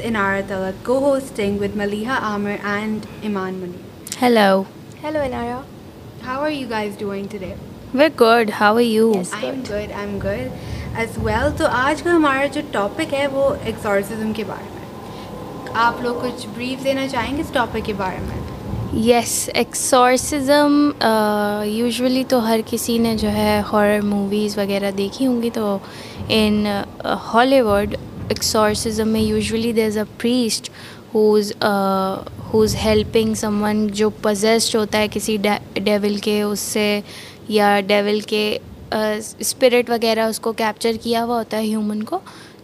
Inara Talak, co-hosting with Maliha Amir and Iman Munir. Hello. Hello, Inara. How are you guys doing today? We're good. How are you? Yes. I'm good, I'm good as well. تو آج کا ہمارا جو topic ہے وہ ایکسورسزم کے بارے میں آپ لوگ کچھ بریف دینا چاہیں گے اس ٹاپک کے بارے میں یس ایکسورسزم یوزولی تو ہر کسی نے جو ہے ہارر موویز وغیرہ دیکھی ہوں گی تو ان ہالی ووڈ ایکسورسزم میں usually there is a priest who's who's helping someone جو پزیسڈ ہوتا ہے کسی ڈیول کے اس سے یا ڈیول کے uh, اسپرٹ وغیرہ اس کو کیپچر کیا ہوا ہوتا ہے ہیومن کو،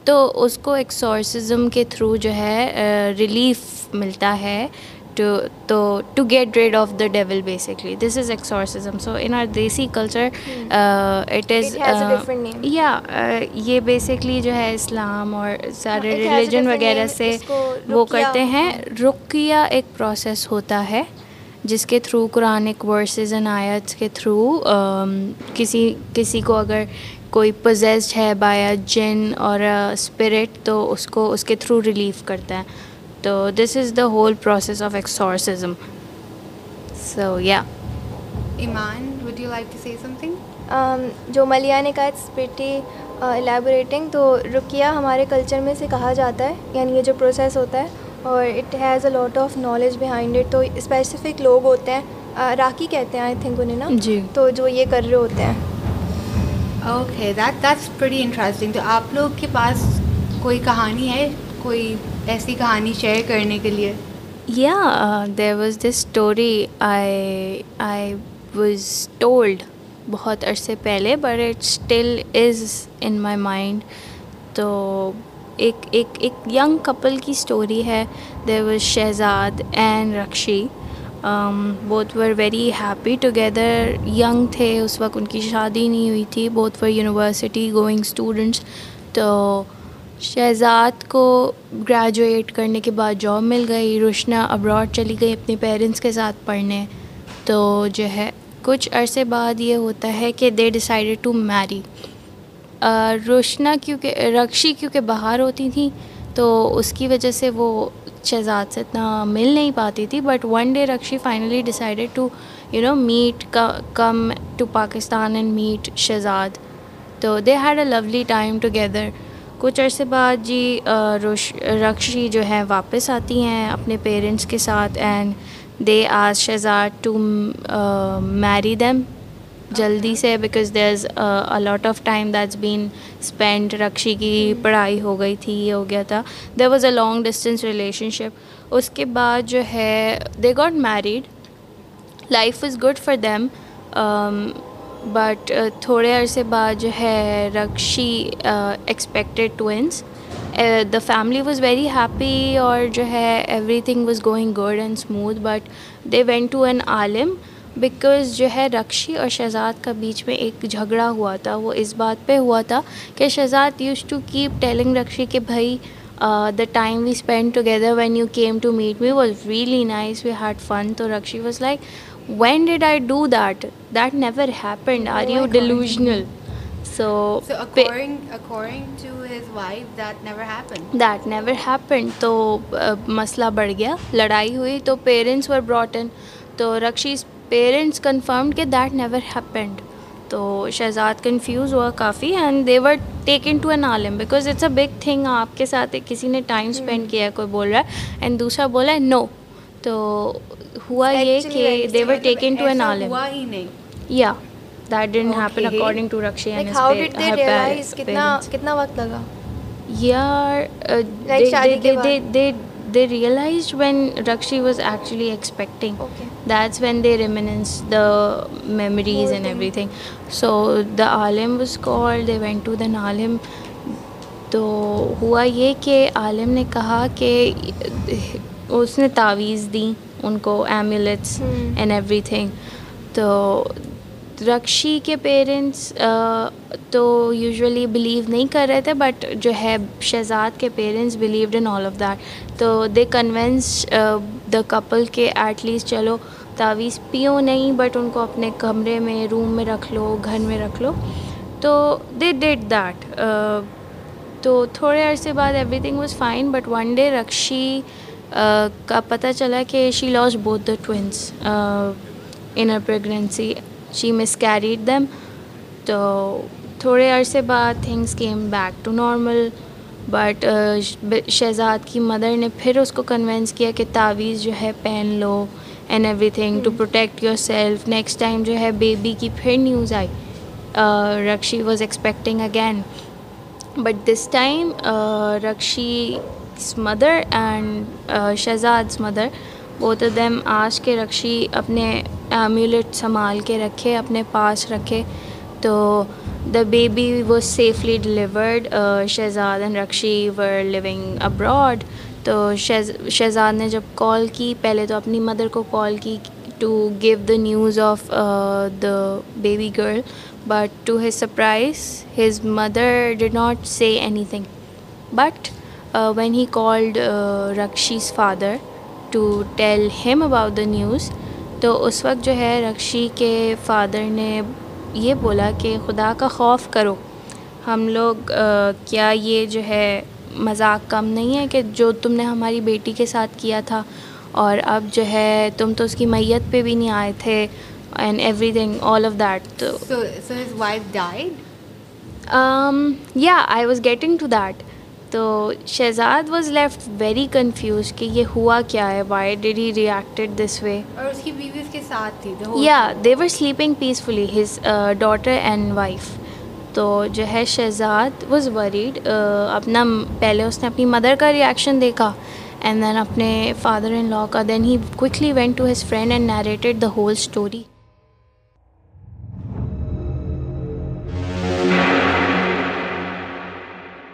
تو اس کو ایکسورسزم کے تھرو جو ہے uh, ریلیف ملتا ہے۔ ٹو تو to get rid of the devil basically this is exorcism so in our desi culture it is یا یہ بیسکلی جو ہے اسلام اور سارے ریلیجن وغیرہ سے وہ کرتے ہیں رقیہ ایک پروسیس ہوتا ہے جس کے تھرو قرآنک ورسز اینڈ آیتس کے تھرو کسی کسی کو اگر کوئی پوزیسڈ ہے بایا جن اور اسپرٹ تو اس کو اس کے تھرو ریلیف کرتا ہے تو this is the whole process of exorcism so یا ایمان وڈ یو لائک ٹو سے سم تھنگ Um, جو ملیا نے کہا اٹس پریٹی الیبوریٹنگ تو رقیہ ہمارے کلچر میں سے کہا جاتا ہے یعنی یہ جو پروسیس ہوتا ہے اور it has a lot of knowledge behind it تو اسپیسیفک لوگ ہوتے ہیں راکی کہتے ہیں آئی تھنک انہیں نا جی تو جو یہ کر رہے ہوتے ہیں okay that that's very interesting تو آپ لوگ کے پاس کوئی کہانی ہے کوئی ایسی کہانی شیئر کرنے کے لیے۔ Yeah there was this story I I was told بہت عرصے پہلے but it still is in my mind تو ایک ایک ایک ینگ کپل کی اسٹوری ہے۔ There was Shahzad and Rakshi both were very happy together young تھے، اس وقت ان کی شادی نہیں ہوئی تھی۔ Both were university going students تو شہزاد کو گریجویٹ کرنے کے بعد جاب مل گئی، روشنا ابراڈ چلی گئی اپنے پیرنٹس کے ساتھ پڑھنے۔ تو جو ہے، کچھ عرصے بعد یہ ہوتا ہے کہ دے ڈیسائڈیڈ ٹو میری روشنا کیونکہ، رکشی کیونکہ باہر ہوتی تھیں تو اس کی وجہ سے وہ شہزاد سے اتنا مل نہیں پاتی تھی۔ But one day Rukhsi finally decided to you know meet come to Pakistan and meet Shahzad. تو they had a lovely time together کچھ عرصے بعد جی روش رکشی جو ہے واپس آتی ہیں اپنے پیرنٹس کے ساتھ اینڈ دے آز شہزاد ٹو میری دیم جلدی سے because there is lot of time that's been spend Rakshi کی پڑھائی ہو گئی تھی، یہ ہو گیا تھا۔ There was a long distance relationship اس کے بعد جو ہے they got married life is good for them but uh, تھوڑے عرصے بعد جو ہے Rakshi expected twins the family was very happy اور جو ہے everything was going good and smooth but they went to an Alam because جو ہے رکشی اور شہزاد کا بیچ میں ایک جھگڑا ہوا تھا. وہ اس بات پہ ہوا تھا کہ Shahzad used to keep telling Rakshi کہ بھائی the time we spend together when you came to meet me was really nice we had fun تو Rakshi was like when did I do that that never happened are you delusional so that never happen تو مسئلہ بڑھ گیا لڑائی ہوئی تو parents were brought تو Rukhsi's parents confirmed کہ دیٹ نیور ہیپنڈ تو شہزاد کنفیوز ہوا کافی and they were taken to an Alam because it's a big thing آپ کے ساتھ کسی نے ٹائم اسپینڈ کیا ہے کوئی بول رہا ہے اینڈ دوسرا بولا ہے نو تو ہوا یہ کہ they were taken to an عالم یا that done happen according to Rakshi کتنا وقت لگا یار they realized when Rakshi was actually expecting that's when they reminisce the memories and everything so the Alam was call they went to then عالم تو ہوا یہ کہ عالم نے کہا کہ اس نے تعویذ دیں ان کو ایمولیٹس اینڈ ایوری تھنگ تو رکشی کے پیرنٹس تو یوزولی بلیو نہیں کر رہے تھے بٹ جو ہے شہزاد کے parents believed in all of that تو دے کنوینس دا کپل کہ ایٹ لیسٹ چلو تعویذ پیو نہیں بٹ ان کو اپنے کمرے میں روم میں رکھ لو گھر میں رکھ لو۔ تو دے ڈیڈ دیٹ تو تھوڑے عرصے بعد everything was fine but one day Rakshi کا پتہ چلا کہ she lost both the twins in her pregnancy she miscarried them تو تھوڑے عرصے بعد things came back to normal but Shahzad کی مدر نے پھر اس کو کنوینس کیا کہ تعویذ جو ہے پہن لو and everything to protect yourself next time جو ہے بیبی کی پھر news I Rakshi was expecting again but this time Rakshi mother and Shahzad's mother both of them آج کے رکشی اپنے ایمیولیٹ سنبھال کے رکھے اپنے پاس رکھے تو the baby was safely delivered Shahzad and Rakshi were living abroad تو شہزاد نے جب کال کی پہلے تو اپنی مدر کو کال کی to gave the news of the baby girl but to his surprise his mother did not say anything but when he called رکشیز father to tell him about the news تو اس وقت جو ہے رکشی کے father نے یہ بولا کہ خدا کا خوف کرو۔ ہم لوگ کیا یہ جو ہے مذاق کم نہیں ہے کہ جو تم نے ہماری بیٹی کے ساتھ کیا تھا؟ اور اب جو ہے تم تو اس کی میت پہ بھی نہیں آئے تھے and everything all of that yeah I was getting to that تو Shahzad was left very confuse کہ یہ ہوا کیا ہے؟ Why did he reacted this way yeah they were sleeping peacefully his daughter and wife تو جو ہے Shahzad was worried اپنا پہلے اس نے اپنی مدر کا ریئیکشن دیکھا اینڈ دین اپنے فادر ان لا کا. Then he quickly went to his friend and narrated the whole story